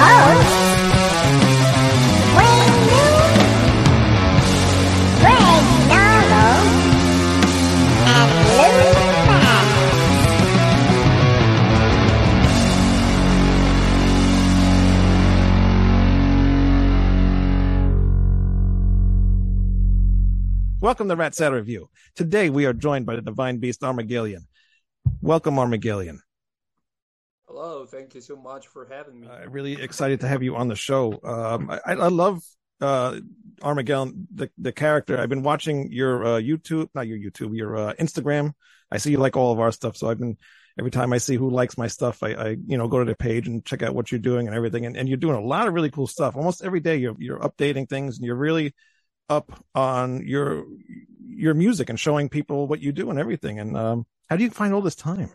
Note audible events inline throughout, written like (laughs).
and. Welcome to Rat Salad Review. Today we are joined by the divine beast Armagelion. Welcome, Armagelion. Hello, thank you so much for having me. I'm uh, really excited to have you on the show. Um, I, I love uh, Armagelion, the the character. I've been watching your uh, YouTube, not your YouTube, your uh, Instagram. I see you like all of our stuff, so I've been every time I see who likes my stuff, I, I you know go to the page and check out what you're doing and everything. And, and you're doing a lot of really cool stuff. Almost every day, you're you're updating things, and you're really up on your your music and showing people what you do and everything. And um, how do you find all this time?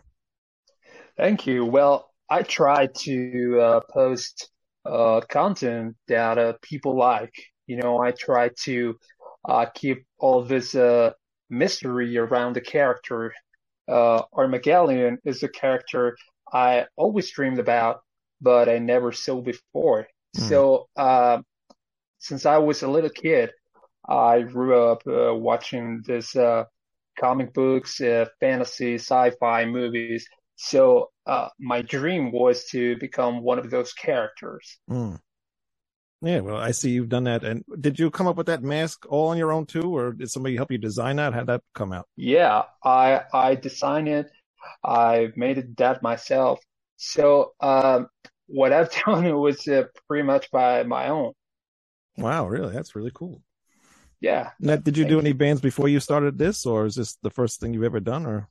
Thank you. Well, I try to uh, post uh, content that uh, people like. You know, I try to uh, keep all this uh, mystery around the character. Uh, Armagelion is a character I always dreamed about, but I never saw before. Hmm. So, uh, since I was a little kid, I grew up uh, watching this uh, comic books, uh, fantasy, sci-fi movies. So uh, my dream was to become one of those characters. Mm. Yeah, well, I see you've done that. And did you come up with that mask all on your own too, or did somebody help you design that? How'd that come out? Yeah, I I designed it. I made it that myself. So um, what I've (laughs) done was uh, pretty much by my own. Wow, really? That's really cool. Yeah. Now, did you Thank do any bands before you started this, or is this the first thing you've ever done? Or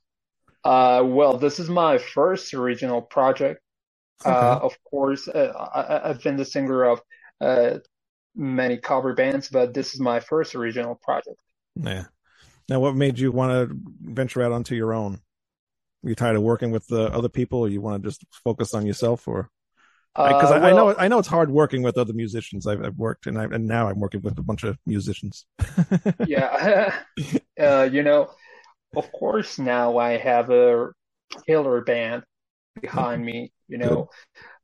Uh, well, this is my first original project. Uh, of course, uh, I, I've been the singer of uh, many cover bands, but this is my first original project. yeah. Now, what made you want to venture out onto your own? Were you tired of working with the other people, or you want to just focus on yourself? Or because Uh, I, I know I know it's hard working with other musicians. I've, I've worked, and I and now I'm working with a bunch of musicians. (laughs) yeah, (laughs) uh, you know, of course, now I have a killer band behind me. You know,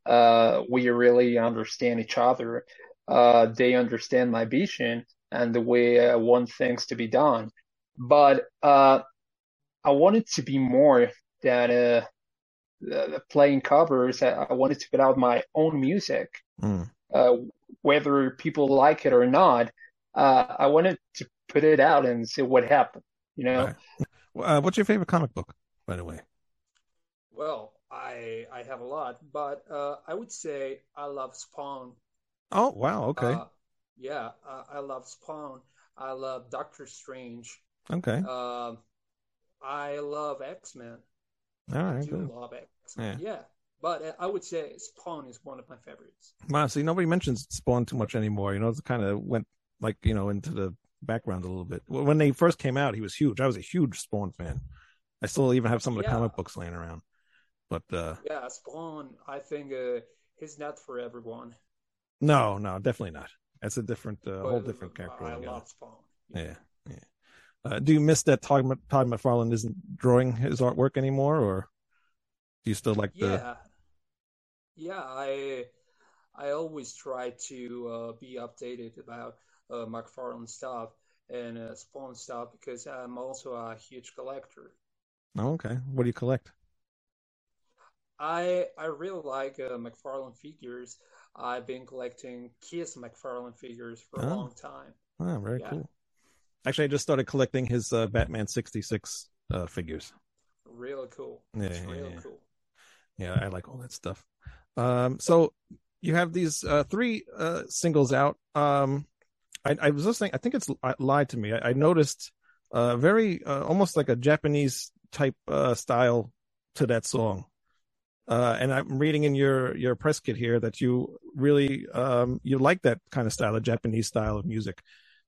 uh, we really understand each other. Uh, they understand my vision and the way I want things to be done. But uh, I wanted to be more than uh, uh, playing covers. I, I wanted to put out my own music, Mm. uh, whether people like it or not. Uh, I wanted to put it out and see what happened. You know. Right. Uh, what's your favorite comic book, by the way? Well, I I have a lot, but uh, I would say I love Spawn. Oh, wow. Okay. Uh, yeah, uh, I love Spawn. I love Doctor Strange. okay. Um, I love X Men. All I do Good. love X Men. Yeah. but uh, I would say Spawn is one of my favorites. Wow. See, nobody mentions Spawn too much anymore. You know, it kind of went like you know into the background a little bit. When they first came out, he was huge. I was a huge Spawn fan. I still even have some of the Yeah. comic books laying around. But uh Yeah, Spawn. I think uh, he's not for everyone. no, no, definitely not. That's a different, uh, whole different character. I love Spawn. Yeah, yeah. Uh, do you miss that Todd, Todd McFarlane isn't drawing his artwork anymore, or do you still like the? Yeah, yeah. I I always try to uh, be updated about uh, McFarlane stuff and uh, Spawn stuff because I'm also a huge collector. Oh, okay. What do you collect? I I really like uh, McFarlane figures. I've been collecting Kiss McFarlane figures for a Oh. long time. Oh, very Yeah. cool. Actually, I just started collecting his uh, Batman '66 uh, figures. Really cool. Yeah, it's yeah, yeah. cool. Yeah, I like all that stuff. Um, so you have these uh, three uh, singles out. Um, I, I was listening. I think it's uh, lied to me. I, I noticed uh, very uh, almost like a Japanese type uh, style to that song. Uh, and I'm reading in your your press kit here that you really um, you like that kind of style, a Japanese style of music.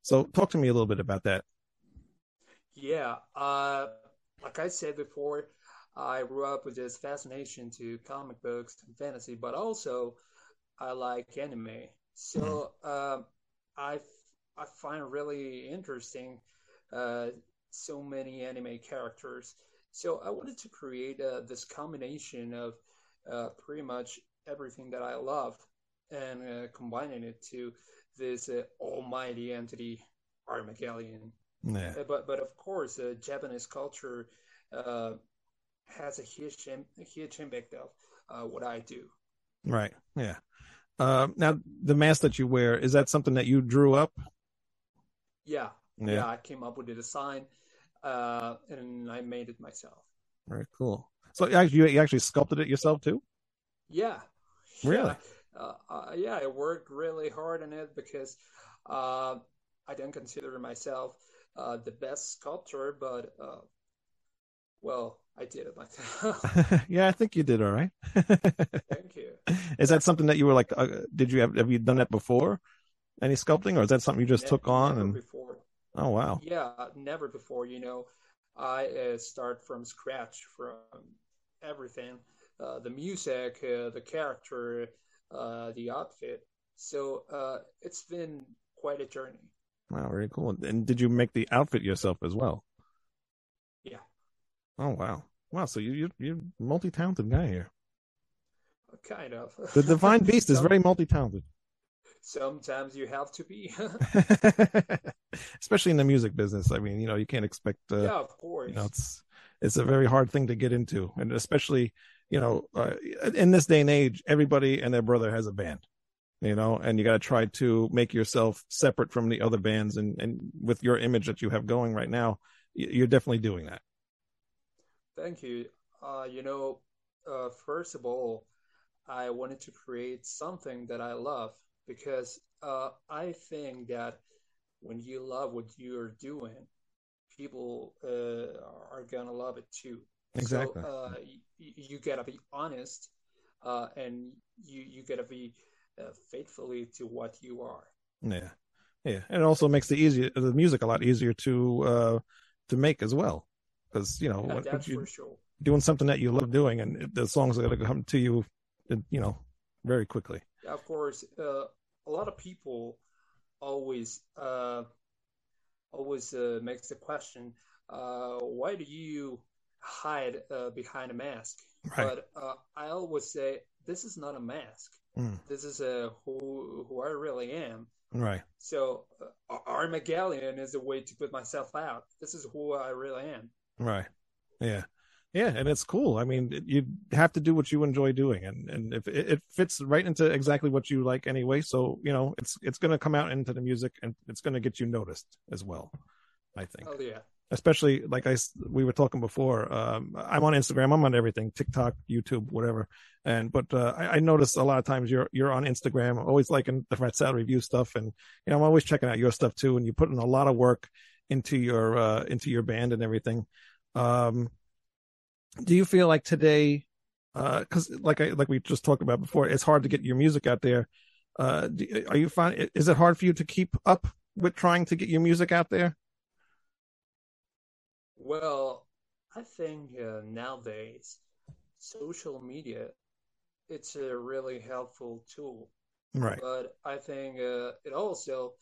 So talk to me a little bit about that. Yeah, uh, like I said before, I grew up with this fascination to comic books and fantasy, but also I like anime. So um, I I find really interesting uh, so many anime characters. So I wanted to create uh, this combination of uh, pretty much everything that I love. and uh, combining it to this uh, almighty entity, Armagelion. Yeah. Uh, but but of course, uh, Japanese culture uh, has a huge a huge impact of uh, what I do. Right. Yeah. Uh, now the mask that you wear is that something that you drew up? Yeah, Yeah. yeah. I came up with the design, uh, and I made it myself. Very cool. So you actually, you actually sculpted it yourself too? Yeah. Really? Yeah. Uh, uh, yeah, I worked really hard on it because uh, I don't consider myself uh, the best sculptor, but uh, well, I did it myself. (laughs) yeah, I think you did all right. (laughs) Thank you. is that something that you were like? Uh, did you have have you done that before? Any sculpting, or is that something you just Ne- took on? never And before. oh wow, Yeah, never before. You know, I uh, start from scratch from everything, uh, the music, uh, the character, uh, the outfit. So uh, it's been quite a journey. wow, very cool. And did you make the outfit yourself as well? Yeah. Oh wow, wow. So you you you're a multi talented guy here. Kind of. The divine (laughs) beast is very multi talented. Sometimes you have to be. (laughs) (laughs) especially in the music business. I mean, you know, you can't expect. Uh, yeah, of course. you know, it's it's a very hard thing to get into, and especially you know, uh, in this day and age, everybody and their brother has a band. You know, and you got to try to make yourself separate from the other bands, and and with your image that you have going right now, you're definitely doing that. Thank you. Uh, you know, uh, first of all, I wanted to create something that I love because uh, I think that when you love what you're doing, people uh, are gonna love it too. Exactly. So uh, you, you gotta be honest, uh, and you you gotta be uh, faithfully to what you are. Yeah, yeah, and it also makes the easier the music a lot easier to uh to make as well, because you know Yeah, when, you sure. doing something that you love doing, and the songs are to come to you, you know, very quickly. Of course, uh, a lot of people always uh, always uh, makes the question, uh, why do you hide uh, behind a mask? Right. But uh, I always say this is not a mask. Mm. This is uh, who who I really am. Right. So uh, Armagelion is a way to put myself out. This is who I really am. Right. Yeah. Yeah, and it's cool. I mean, you have to do what you enjoy doing, and and if it, it fits right into exactly what you like anyway, so you know it's it's going to come out into the music, and it's going to get you noticed as well. I think, Oh yeah, especially like I we were talking before. Um, I'm on Instagram. I'm on everything, TikTok, YouTube, whatever. And but uh, I, I notice a lot of times you're you're on Instagram, always liking the Rat Salad Review stuff, and you know I'm always checking out your stuff too. And you put in a lot of work into your uh, into your band and everything. Um, do you feel like today, because like I like we just talked about before, it's hard to get your music out there. Uh, do, are you find is it hard for you to keep up with trying to get your music out there? Well, I think uh, nowadays social media it's a really helpful tool, Right, but I think uh, it also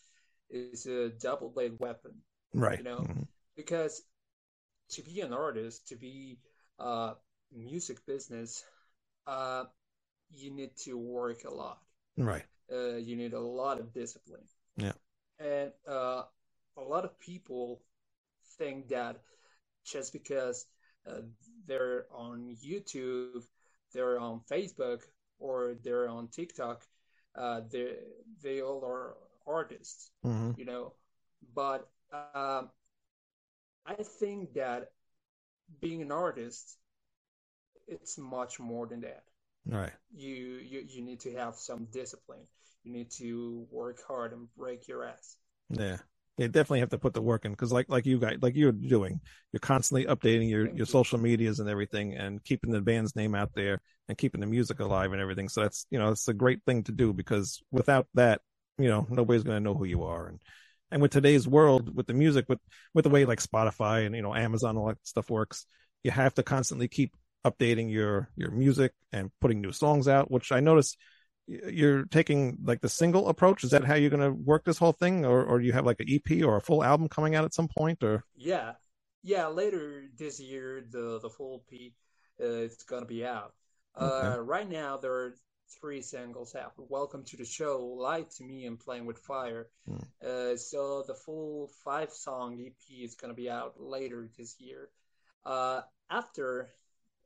is a double-bladed weapon right. you know, Mhm. because to be an artist, to be uh, music business, uh, you need to work a lot. Right, Uh, you need a lot of discipline. Yeah. And uh, a lot of people think that just because uh, they're on YouTube, they're on Facebook, or they're on TikTok, uh, they they all are artists, hmm you know. But um, I think that being an artist, it's much more than that right. you you you need to have some discipline. You need to work hard and break your ass. Yeah. You definitely have to put the work in because, like, like you guys, like you're doing, you're constantly updating your Thank your you. social medias and everything, and keeping the band's name out there and keeping the music alive and everything. So that's you know, it's a great thing to do because without that, you know, nobody's going to know who you are. And and with today's world, with the music, with with the way like Spotify and you know Amazon all that stuff works, you have to constantly keep updating your your music and putting new songs out. Which I notice you're taking like the single approach. Is that how you're going to work this whole thing, or or do you have like an EP or a full album coming out at some point? Or Yeah, yeah. Later this year, the the full P uh, it's gonna be out. Uh, Okay. right now there are three singles out. Welcome to the show, Lie to Me and Playing with Fire. Hmm. Uh, so the full five song EP is going to be out later this year. Uh, after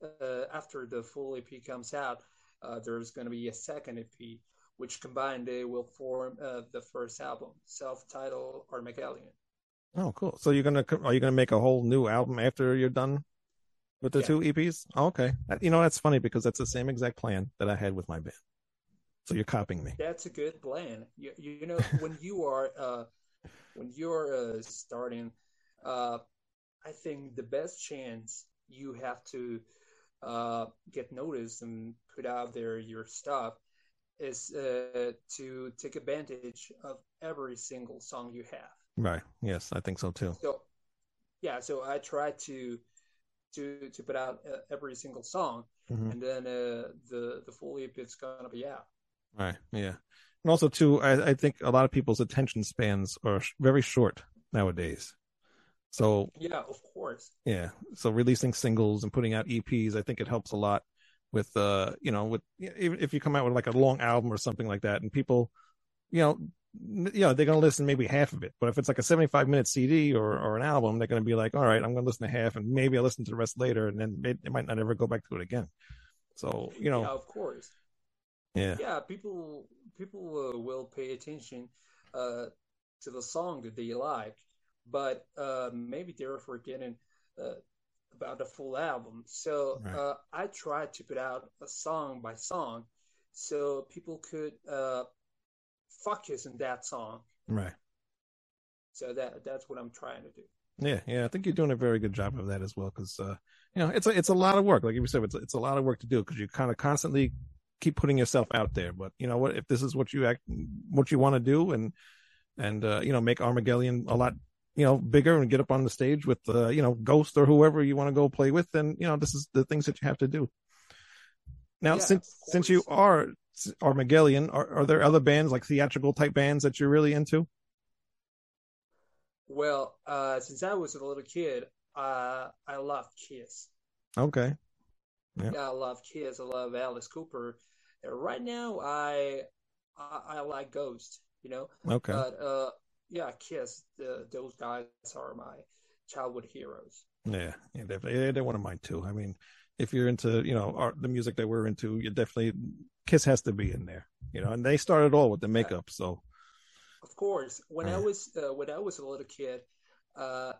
uh, after the full EP comes out, uh, there's going to be a second EP, which combined they will form uh, the first album, self-titled Armagelion. Oh, cool. So you're gonna are you gonna make a whole new album after you're done with the Yeah. two EPs? Oh, okay. You know that's funny because that's the same exact plan that I had with my band. So you're copying me. That's a good plan. You, you know, (laughs) when you are uh, when you're uh, starting, uh, I think the best chance you have to uh, get noticed and put out there your stuff is uh, to take advantage of every single song you have. Right. Yes, I think so too. So, yeah, so I try to to to put out uh, every single song, Mhm. and then uh, the the full EP is gonna be out. Right. Yeah. And also too, I, I think a lot of people's attention spans are sh- very short nowadays. So Yeah, of course. yeah, so releasing singles and putting out EPs, I think it helps a lot with uh, you know, with even if you come out with like a long album or something like that, and people, you know, you know, they're gonna listen maybe half of it. But if it's like a seventy-five minute CD or or an album, they're gonna be like, all right, I'm gonna listen to half, and maybe I'll listen to the rest later, and then they, they might not ever go back to it again. So you know, Yeah, of course. yeah, Yeah, people people uh, will pay attention uh, to the song that they like, but uh, maybe they're forgetting uh, about the full album. So Right. uh, I tried to put out a song by song, so people could focus on that song. right. So that that's what I'm trying to do. Yeah, yeah, I think you're doing a very good job of that as well. Because uh, you know, it's a it's a lot of work. Like you said, it's it's a lot of work to do because you kind of constantly keep putting yourself out there. But you know what? If this is what you act, what you want to do, and and uh, you know, make Armagelion a lot you know bigger and get up on the stage with uh, you know Ghost or whoever you want to go play with, then you know this is the things that you have to do. Now, Yeah, since since you are Armagelion, are, are there other bands like theatrical type bands that you're really into? Well, uh, since I was a little kid, uh, I loved Kiss. Okay, Yeah. Yeah, I love Kiss. I love Alice Cooper. Right now, I, I I like Ghost. You know, okay, but uh, yeah, Kiss. The, those guys are my childhood heroes. Yeah, yeah. Yeah, they're one of mine too. I mean, if you're into, you know, art, the music that we're into, you definitely Kiss has to be in there. You know, and they started all with the makeup, so Of course, when I was uh, when I was a little kid, uh,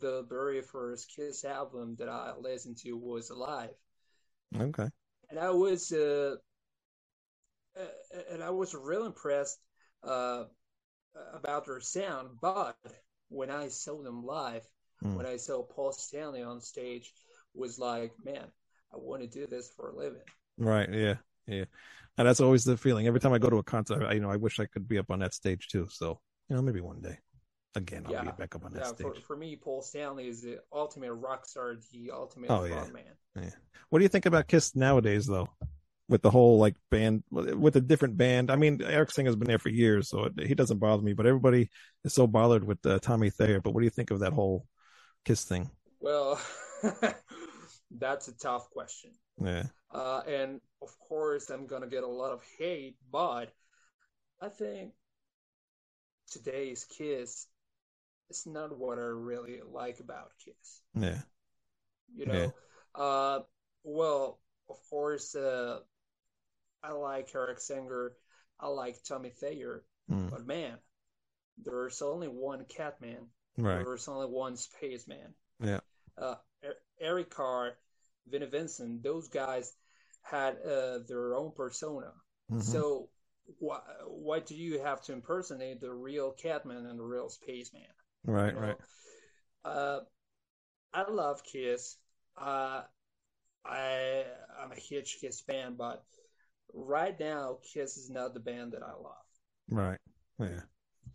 the very first Kiss album that I listened to was Alive. okay, and I was uh, and I was real impressed uh, about their sound. But when I saw them live, Hmm. when I saw Paul Stanley on stage, was like, man, I want to do this for a living. right, yeah, yeah, and that's always the feeling. Every time I go to a concert, I, you know, I wish I could be up on that stage too. So, you know, maybe one day, again, I'll Yeah, be back up on that Yeah, stage. for me, Paul Stanley is the ultimate rock star, the ultimate Oh, yeah. frontman. What do you think about Kiss nowadays, though? With the whole like band, with a different band. I mean, Eric Singer's been there for years, so it, he doesn't bother me. But everybody is so bothered with uh, Tommy Thayer. But what do you think of that whole Kiss thing? Well, (laughs) that's a tough question. Yeah, Uh, and of course, I'm gonna get a lot of hate, but I think today's Kiss is not what I really like about Kiss. yeah, You know, uh, well, of course, uh, I like Eric Singer, I like Tommy Thayer, Mm, but man, there's only one Catman, right, there's only one Spaceman. Yeah. Uh, Eric Carr, Vinnie Vincent, those guys had uh, their own persona. Mhm. So why why do you have to impersonate the real Catman and the real Spaceman? right, you know? right. Uh, I love Kiss. Uh, I I'm a huge Kiss fan, but right now Kiss is not the band that I love. Right. Yeah.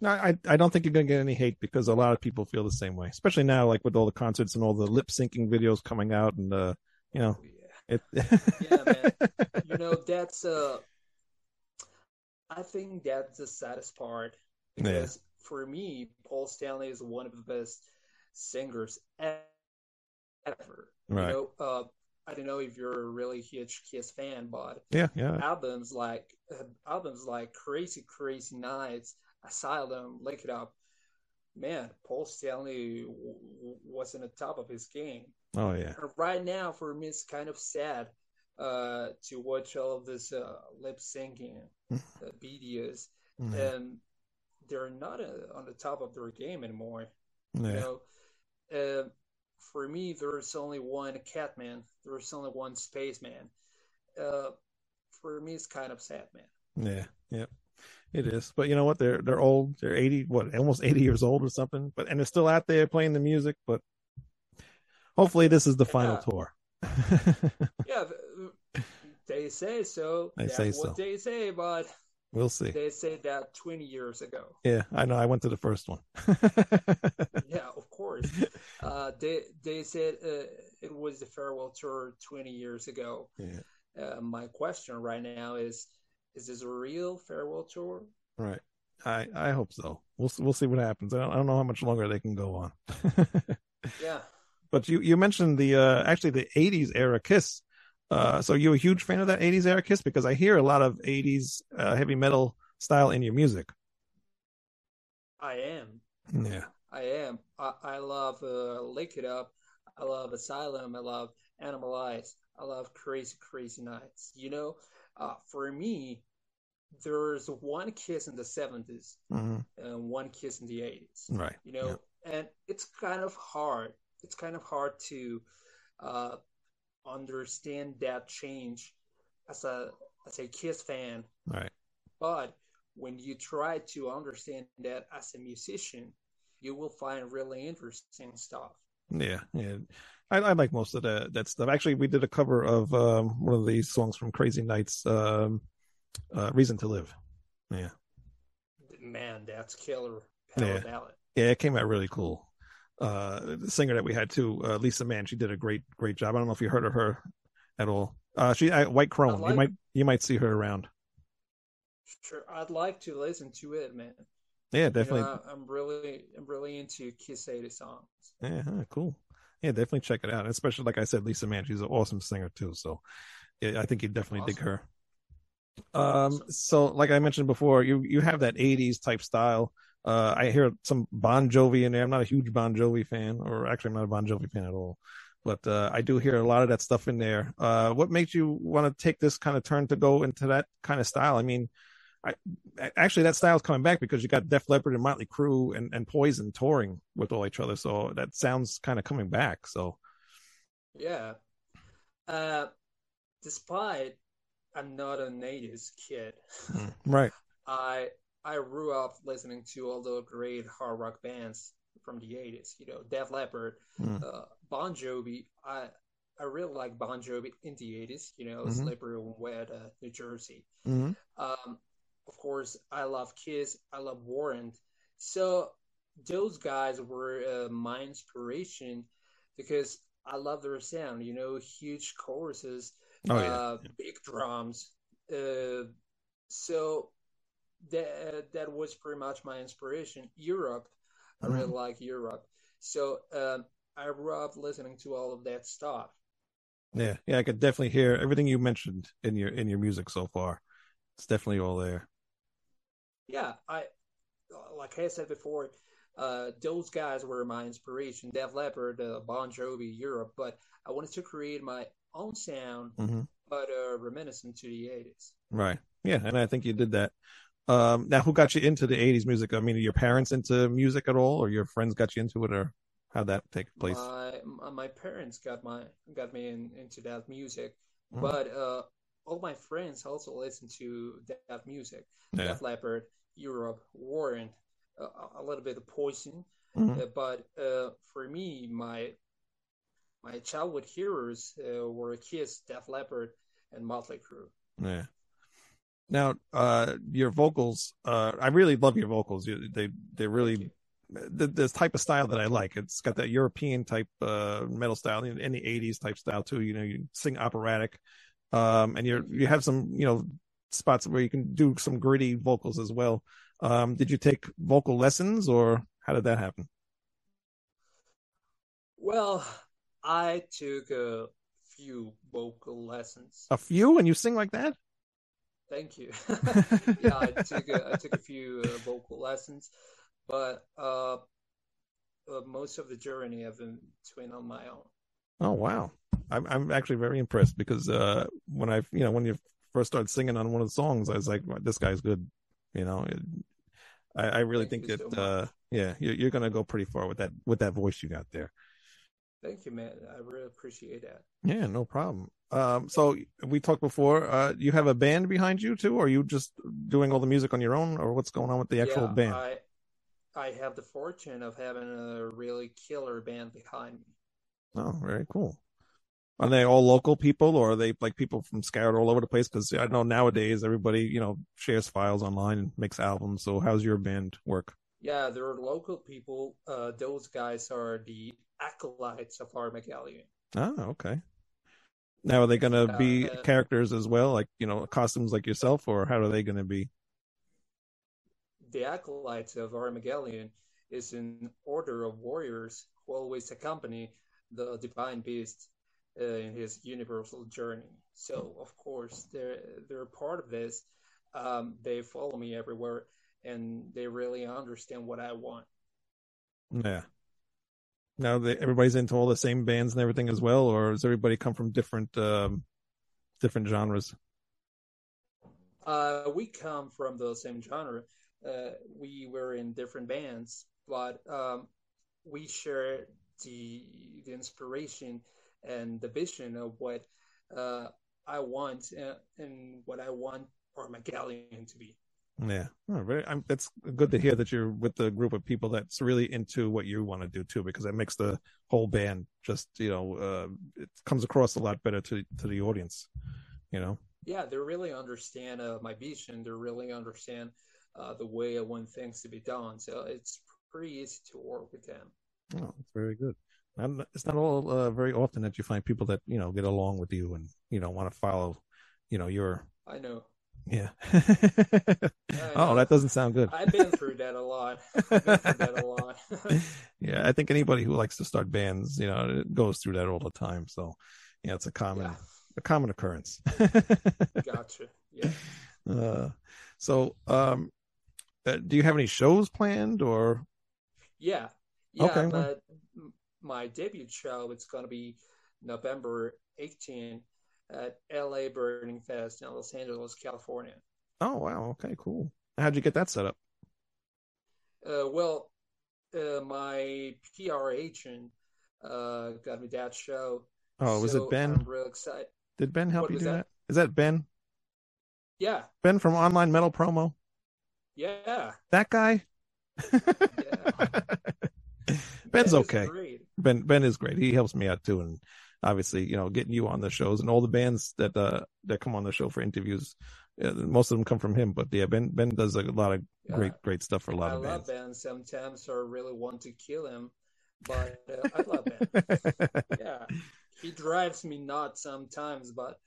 No, I I don't think you're gonna get any hate because a lot of people feel the same way, especially now, like with all the concerts and all the lip syncing videos coming out, and uh, you know, Yeah. it. (laughs) Yeah, man. you know that's uh i think that's the saddest part Yeah. for me paul stanley is one of the best singers ever Right. you know uh I don't know if you're a really huge Kiss fan, but Yeah, yeah. albums like uh, albums like Crazy Crazy Nights, Asylum, look it up. Man, Paul Stanley w- w- was in the top of his game. Oh yeah. Right now, for me, it's kind of sad uh, to watch all of this uh, lip syncing uh, videos, Yeah. and they're not uh, on the top of their game anymore. yeah. You know, uh, for me, there's only one Catman. There's only one Spaceman. Uh, for me, it's kind of sad, man. Yeah, yeah, it is. But you know what? They're they're old. They're eighty, what, almost (laughs) eighty years old or something. But and they're still out there playing the music. But hopefully, this is the final (laughs) Yeah. tour. Yeah, they say so. They That's say what so. they say, but we'll see. they say that 20 years ago. Yeah, I know. I went to the first one. (laughs) Yeah, of course. Uh, they they said uh, it was the farewell tour 20 years ago. yeah, Uh, my question right now is: Is this a real farewell tour? right. I I hope so. We'll we'll see what happens. I don't, I don't know how much longer they can go on. (laughs) Yeah. but you you mentioned the uh actually the '80s era Kiss. Uh, so you a huge fan of that '80s era Kiss because I hear a lot of '80s uh, heavy metal style in your music. I am. Yeah. I am. I, I love uh, Lick It Up. I love Asylum. I love Animalize. I love Crazy Crazy Nights. You know, uh, for me, there's one kiss in the 70s hmm and one kiss in the 80s. Right. You know, and it's kind of hard. It's kind of hard to uh, understand that change as a as a Kiss fan. Right. But when you try to understand that as a musician, you will find really interesting stuff. Yeah, yeah. I, I like most of that that stuff. Actually, we did a cover of um, one of these songs from Crazy Nights, um, uh, "Reason to Live." Yeah, Man, that's killer power Yeah. ballad. yeah, it came out really cool. Uh, the singer that we had too, uh, Lisa Mann, she did a great, great job. I don't know if you heard of her at all. Uh, she I, White Chrome. like- You might, you might see her around. Sure, I'd like to listen to it, man. Yeah, You definitely. know, I'm really, I'm really into Kiss 80 songs. Yeah, cool. Yeah, definitely check it out. Especially like I said, Lisa Mann, she's an awesome singer too. So yeah, I think you'd definitely dig her. Um, Awesome. so like I mentioned before, you you have that '80s type style. Uh, I hear some Bon Jovi in there. I'm not a huge Bon Jovi fan, or actually, I'm not a Bon Jovi fan at all. But uh, I do hear a lot of that stuff in there. Uh, what makes you want to take this kind of turn to go into that kind of style? I mean, I actually that style's coming back because you got Def Leppard and Motley Crue and, and Poison touring with all each other. So that sounds kind of coming back. So Yeah. Uh, despite I'm not a 80s kid, (laughs) right, I I grew up listening to all the great hard rock bands from the 80s. You know, Def Leppard, Mm. uh, Bon Jovi. I I really like Bon Jovi in the 80s. You know, Mhm. Slippery When Wet, uh, New Jersey. hmm Um, of course, I love Kiss. I love Warrant. So those guys were uh, my inspiration because I love their sound. You know, huge choruses, oh yeah, uh, big drums. Uh, so that that was pretty much my inspiration. Europe, I really like Europe. So um, I grew up listening to all of that stuff. yeah, yeah. I could definitely hear everything you mentioned in your in your music so far. It's definitely all there. Yeah, I like I said before, uh, those guys were my inspiration. Def Leppard, uh, Bon Jovi, Europe, but I wanted to create my own sound, hmm but uh, reminiscent to the '80s. Right. Yeah, and I think you did that. Um, now, who got you into the '80s music? I mean, are your parents into music at all, or your friends got you into it, or how'd that take place? My my- parents got my got me in, into that music, Mm. but uh, all my friends also listen to that music. Yeah. Def Leppard, Europe, Warrant, uh, a little bit of Poison. Mhm. Uh, but uh, for me, my my childhood heroes uh, were Kiss, Def Leppard, and Motley Crue. Yeah. Now, uh, your vocals, uh, I really love your vocals. You, they, they really, the, this type of style that I like. It's got that European type, uh, metal style in, in the eighties type style too. You know, you sing operatic, um, and you're, you have some, you know, spots where you can do some gritty vocals as well. Um, did you take vocal lessons or how did that happen? Well, I took a few vocal lessons. A few, and you sing like that? Thank you. (laughs) yeah, I took a, I took a few uh, vocal lessons, but uh, uh, most of the journey I've been doing on my own. Oh wow, I'm I'm actually very impressed because uh, when I you know when you first started singing on one of the songs, I was like, this guy's good. You know, it, I, I really Thank think that so uh, yeah, you're, you're gonna go pretty far with that with that voice you got there. Thank you, man. I really appreciate that. Yeah, no problem. Um, so we talked before. Uh, you have a band behind you too, or are you just doing all the music on your own, or what's going on with the actual yeah, band? I I have the fortune of having a really killer band behind me. Oh, very cool. Are they all local people, or are they like people from scattered all over the place? Because I know nowadays everybody, you know, shares files online and makes albums. So how's your band work? Yeah, there are local people. Uh, those guys are the acolytes of Armagelion. Oh, okay. Now are they going to be uh, characters as well, like you know, costumes like yourself, or how are they going to be? The acolytes of Armagelion is an order of warriors who always accompany the divine beast uh, in his universal journey. So, of course, they're they're part of this. Um, they follow me everywhere, and they really understand what I want. Yeah. Now they, everybody's into all the same bands and everything as well, or does everybody come from different um, different genres? Uh, we come from the same genre. Uh, we were in different bands, but um, we share the the inspiration and the vision of what uh, I want uh, and what I want for my Armagelion to be. Yeah, oh, very. I'm, that's good to hear that you're with the group of people that's really into what you want to do too, because that makes the whole band just you know uh, it comes across a lot better to to the audience. You know. Yeah, they really understand uh, my vision. They really understand uh, the way I want things to be done. So it's pretty easy to work with them. Oh, that's very good. It's not all uh, very often that you find people that you know get along with you and you know want to follow, you know, your I know. yeah. I (laughs) oh, that doesn't sound good. I've been through that a lot. (laughs) I've been through that a lot. (laughs) yeah, I think anybody who likes to start bands, you know, it goes through that all the time. So, yeah, it's a common yeah, a common occurrence. gotcha. Yeah. uh, so, um, uh, do you have any shows planned or? Yeah. Yeah. Okay, but my debut show it's gonna be November 18 at LA Burning Fest in Los Angeles, California. Oh wow, okay, cool. How'd you get that set up? Uh, well, uh, my PR agent uh, got me that show. Oh, was so it Ben? I'm real excited. Did Ben help what you do that? that? Is that Ben? Yeah. Ben from Online Metal Promo? Yeah. That guy? (laughs) (laughs) Ben's Ben okay. great. Ben Ben is great. He helps me out too, and obviously, you know, getting you on the shows and all the bands that uh that come on the show for interviews, uh, most of them come from him. But yeah, Ben Ben does a lot of Yeah. great great stuff for a lot. I of love bands. Ben. Sometimes I really want to kill him, but uh, I love Ben. (laughs) Yeah, he drives me nuts sometimes, but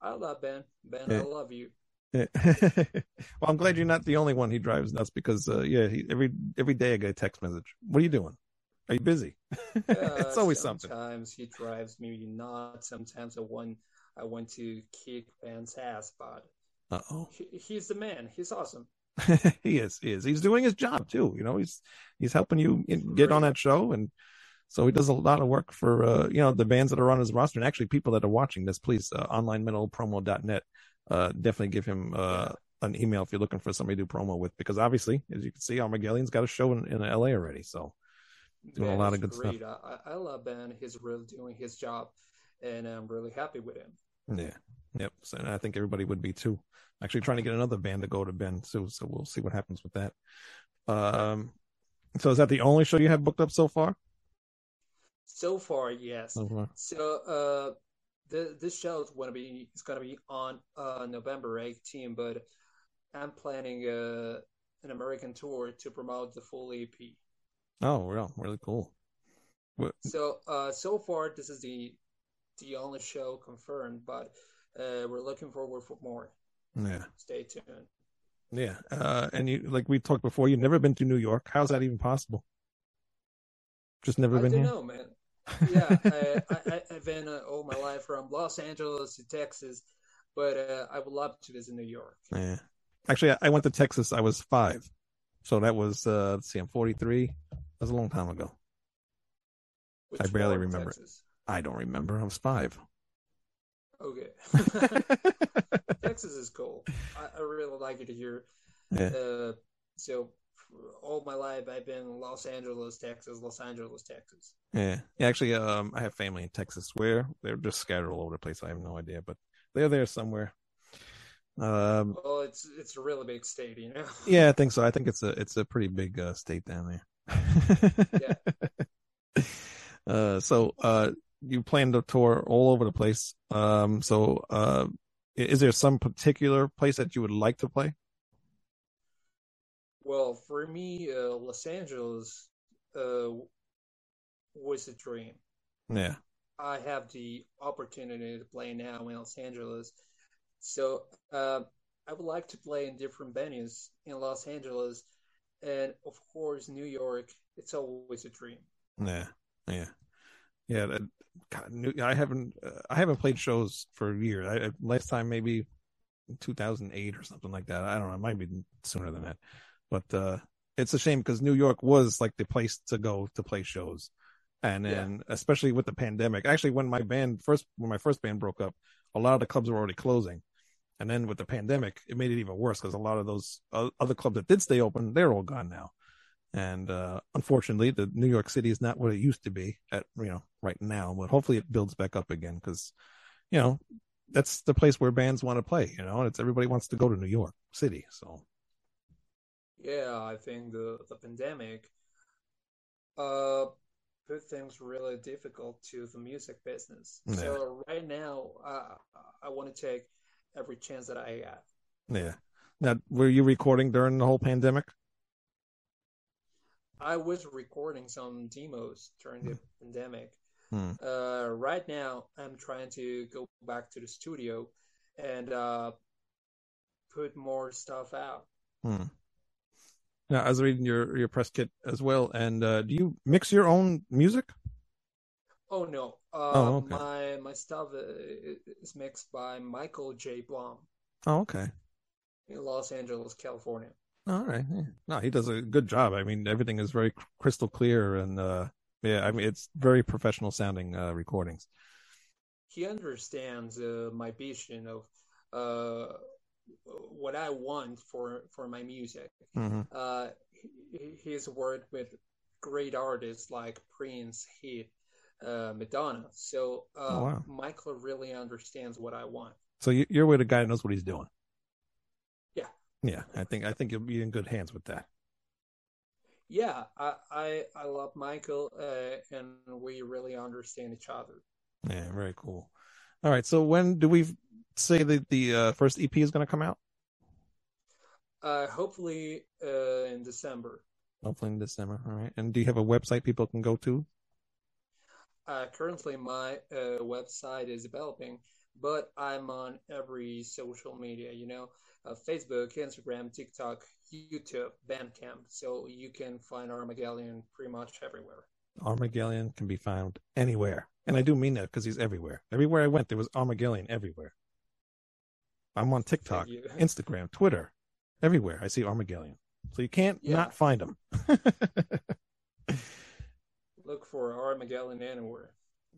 I love Ben. Ben, Yeah. I love you. Yeah. (laughs) well, I'm glad you're not the only one he drives nuts because uh, yeah, he, every every day I get a text message. What are you doing? Are you busy? (laughs) it's Uh, always something. Sometimes he drives me nuts. Sometimes I want I want to kick Ben's ass, but Uh oh. he, he's the man. He's awesome. (laughs) he is. He is. He's doing his job too. You know, he's he's helping you in- get on that show, and so he does a lot of work for uh, you know the bands that are on his roster, and actually people that are watching this. Please, uh, onlinemetalpromo.net. Uh, definitely give him uh, an email if you're looking for somebody to do promo with, because obviously, as you can see, Armagelion's got a show in, in LA already. So Doing a lot of good stuff. great. I, I I love Ben. He's really doing his job, and I'm really happy with him. yeah, yep. So and I think everybody would be too. Actually, trying to get another band to go to Ben too. So we'll see what happens with that. Um, so is that the only show you have booked up so far? So far, yes. So far? So uh, the this show is gonna be it's gonna be on uh November 18, but I'm planning uh an American tour to promote the full EP. Oh, real, really cool. What, So uh so far this is the the only show confirmed, but uh we're looking forward for more. yeah, Stay tuned. yeah. Uh, and you, like we talked before, you've never been to New York. How's that even possible? Just never I been don't here. know, man. yeah, I, I, I've been uh, all my life from Los Angeles to Texas, but uh, I would love to visit New York. Yeah. Actually, I- I went to Texas. I was five, so that was uh, let's see, I'm 43. That was a long time ago. Which I barely remember. Texas? I don't remember. I was five. Okay. (laughs) Texas is cool. I, I really like it here. Yeah. Uh, so all my life I've been Los Angeles, Texas, Los Angeles, Texas. Yeah. yeah. Actually, um, I have family in Texas where they're just scattered all over the place. I have no idea, but they're there somewhere. Um, Well, it's it's a really big state, you know. yeah, I think so. I think it's a it's a pretty big uh, state down there. Yeah. (laughs) Uh, so uh, you plan to tour all over the place. Um, so uh, is there some particular place that you would like to play? Well, for me, uh, Los Angeles uh, was a dream. Yeah. I have the opportunity to play now in Los Angeles. So uh, I would like to play in different venues in Los Angeles. And of course, New York, it's always a dream. Yeah, yeah, yeah. That, God, I haven't uh, I haven't played shows for a year. I- last time maybe 2008 or something like that. I don't know. It might be sooner than that. But uh, it's a shame because New York was like the place to go to play shows, and Yeah. then especially with the pandemic. Actually, when my band first when my first band broke up, a lot of the clubs were already closing. And then with the pandemic, it made it even worse because a lot of those other clubs that did stay open, they're all gone now. And uh, unfortunately, the New York City is not what it used to be at you know right now. But hopefully, it builds back up again because you know that's the place where bands want to play. You know, it's everybody wants to go to New York City. So Yeah, I think the, the pandemic uh, put things really difficult to the music business. Yeah. So right now, uh, I want to take every chance that I have. yeah. Now, were you recording during the whole pandemic? I was recording some demos during the pandemic. Hmm. Uh, right now, I'm trying to go back to the studio and uh, put more stuff out. Hmm. Now, I was reading your your press kit as well, and uh, do you mix your own music? Oh no, uh, Oh, okay. my my stuff uh, is mixed by Michael J. Blum Oh, okay. in Los Angeles, California. All right. Yeah. No, he does a good job. I mean, everything is very crystal clear, and uh, yeah, I mean, it's very professional sounding uh, recordings. He understands uh, my vision of uh, what I want for for my music. hmm Uh, worked with great artists like Prince, Heath, uh, Madonna. So uh, Oh, wow. Michael really understands what I want. So you, you're with a guy that knows what he's doing. Yeah. Yeah, I think I think you'll be in good hands with that. Yeah, I I, I love Michael, uh, and we really understand each other. Yeah, very cool. All right. So when do we say that the uh, first EP is going to come out? Uh, hopefully uh, in December. Hopefully in December. All right. And do you have a website people can go to? Uh, currently, my uh, website is developing, but I'm on every social media, you know, uh, Facebook, Instagram, TikTok, YouTube, Bandcamp. So you can find Armagelion pretty much everywhere. Armagelion can be found anywhere. And I do mean that because he's everywhere. Everywhere I went, there was Armagelion everywhere. I'm on TikTok. (laughs) Instagram, Twitter, everywhere. I see Armagelion. So you can't Yeah. not find him. (laughs) Look for Armagelion anywhere.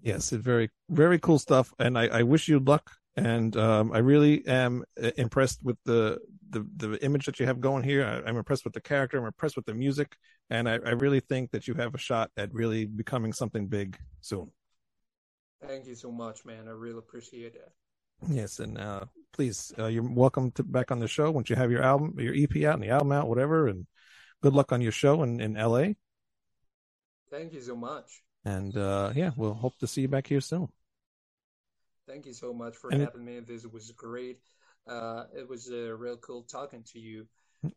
yes, it's very, very cool stuff. And I, I wish you luck. And um, I really am uh, impressed with the, the, the image that you have going here. I, I'm impressed with the character. I'm impressed with the music. And I, I really think that you have a shot at really becoming something big soon. Thank you so much, man. I really appreciate it. Yes, and uh, please, uh, you're welcome to back on the show once you have your album, your EP out, and the album out, whatever. And good luck on your show in, in LA. Thank you so much. And uh, yeah, we'll hope to see you back here soon. Thank you so much for And- having me. This was great. Uh, it was uh, real cool talking to you,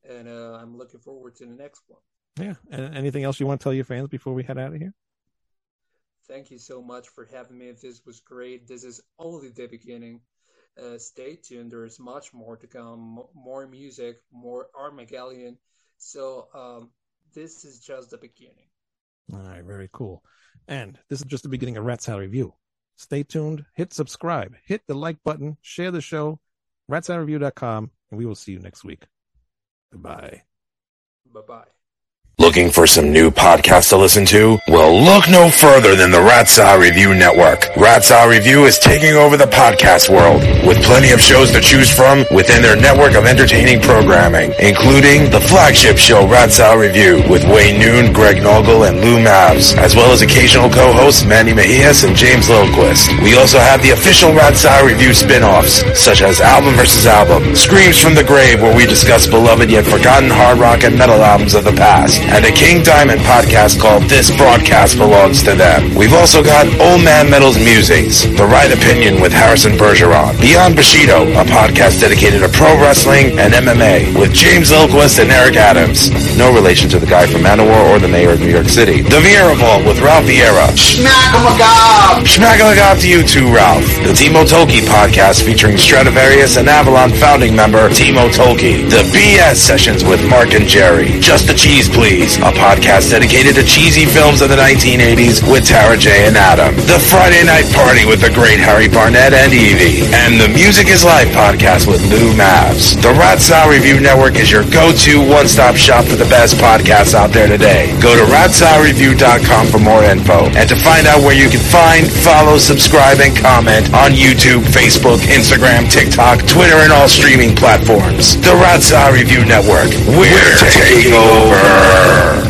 and uh, I'm looking forward to the next one. Yeah. And anything else you want to tell your fans before we head out of here? Thank you so much for having me. This was great. This is only the beginning. Uh, stay tuned. There is much more to come. Mo- More music, more Armagelion. So um, this is just the beginning. All right, very cool. And this is just the beginning of Rat Salad Review. Stay tuned, hit subscribe, hit the like button, share the show, ratsaladreview.com, and we will see you next week. Goodbye. Bye bye. Looking for some new podcasts to listen to? Well, look no further than the Rat Salad Review Network. Rat Salad Review is taking over the podcast world with plenty of shows to choose from within their network of entertaining programming, including the flagship show Rat Salad Review with Wayne Noon, Greg Noggle, and Lou Mavs, as well as occasional co-hosts Manny Mejias and James Lilquist. We also have the official Rat Salad Review spin-offs, such as Album vs. Album, Screams from the Grave, where we discuss beloved yet forgotten hard rock and metal albums of the past, and a King Diamond podcast called This Broadcast Belongs to Them. We've also got Old Man Metal's Musings, The Right Opinion with Harrison Bergeron, Beyond Bushido, a podcast dedicated to pro wrestling and MMA with James Lilquist and Eric Adams. No relation to the guy from Manowar or the mayor of New York City. The Vieira Vault with Ralph Vieira. Schmack-a-magob! Schmack-a-magob to you too, Ralph. The Timo Tolkki podcast featuring Stratovarius and Avalon founding member Timo Tolkki. The BS sessions with Mark and Jerry. Just the cheese, please. A podcast dedicated to cheesy films of the 1980s with Tara J and Adam. The Friday Night Party with the great Harry Barnett and Evie. And the Music is Life podcast with Lou Mavs. The Rat Salad Review Network is your go-to one-stop shop for the best podcasts out there today. Go to ratsaladreview.com for more info and to find out where you can find, follow, subscribe, and comment on YouTube, Facebook, Instagram, TikTok, Twitter, and all streaming platforms. The Rat Salad Review Network. We're taking over. Yeah.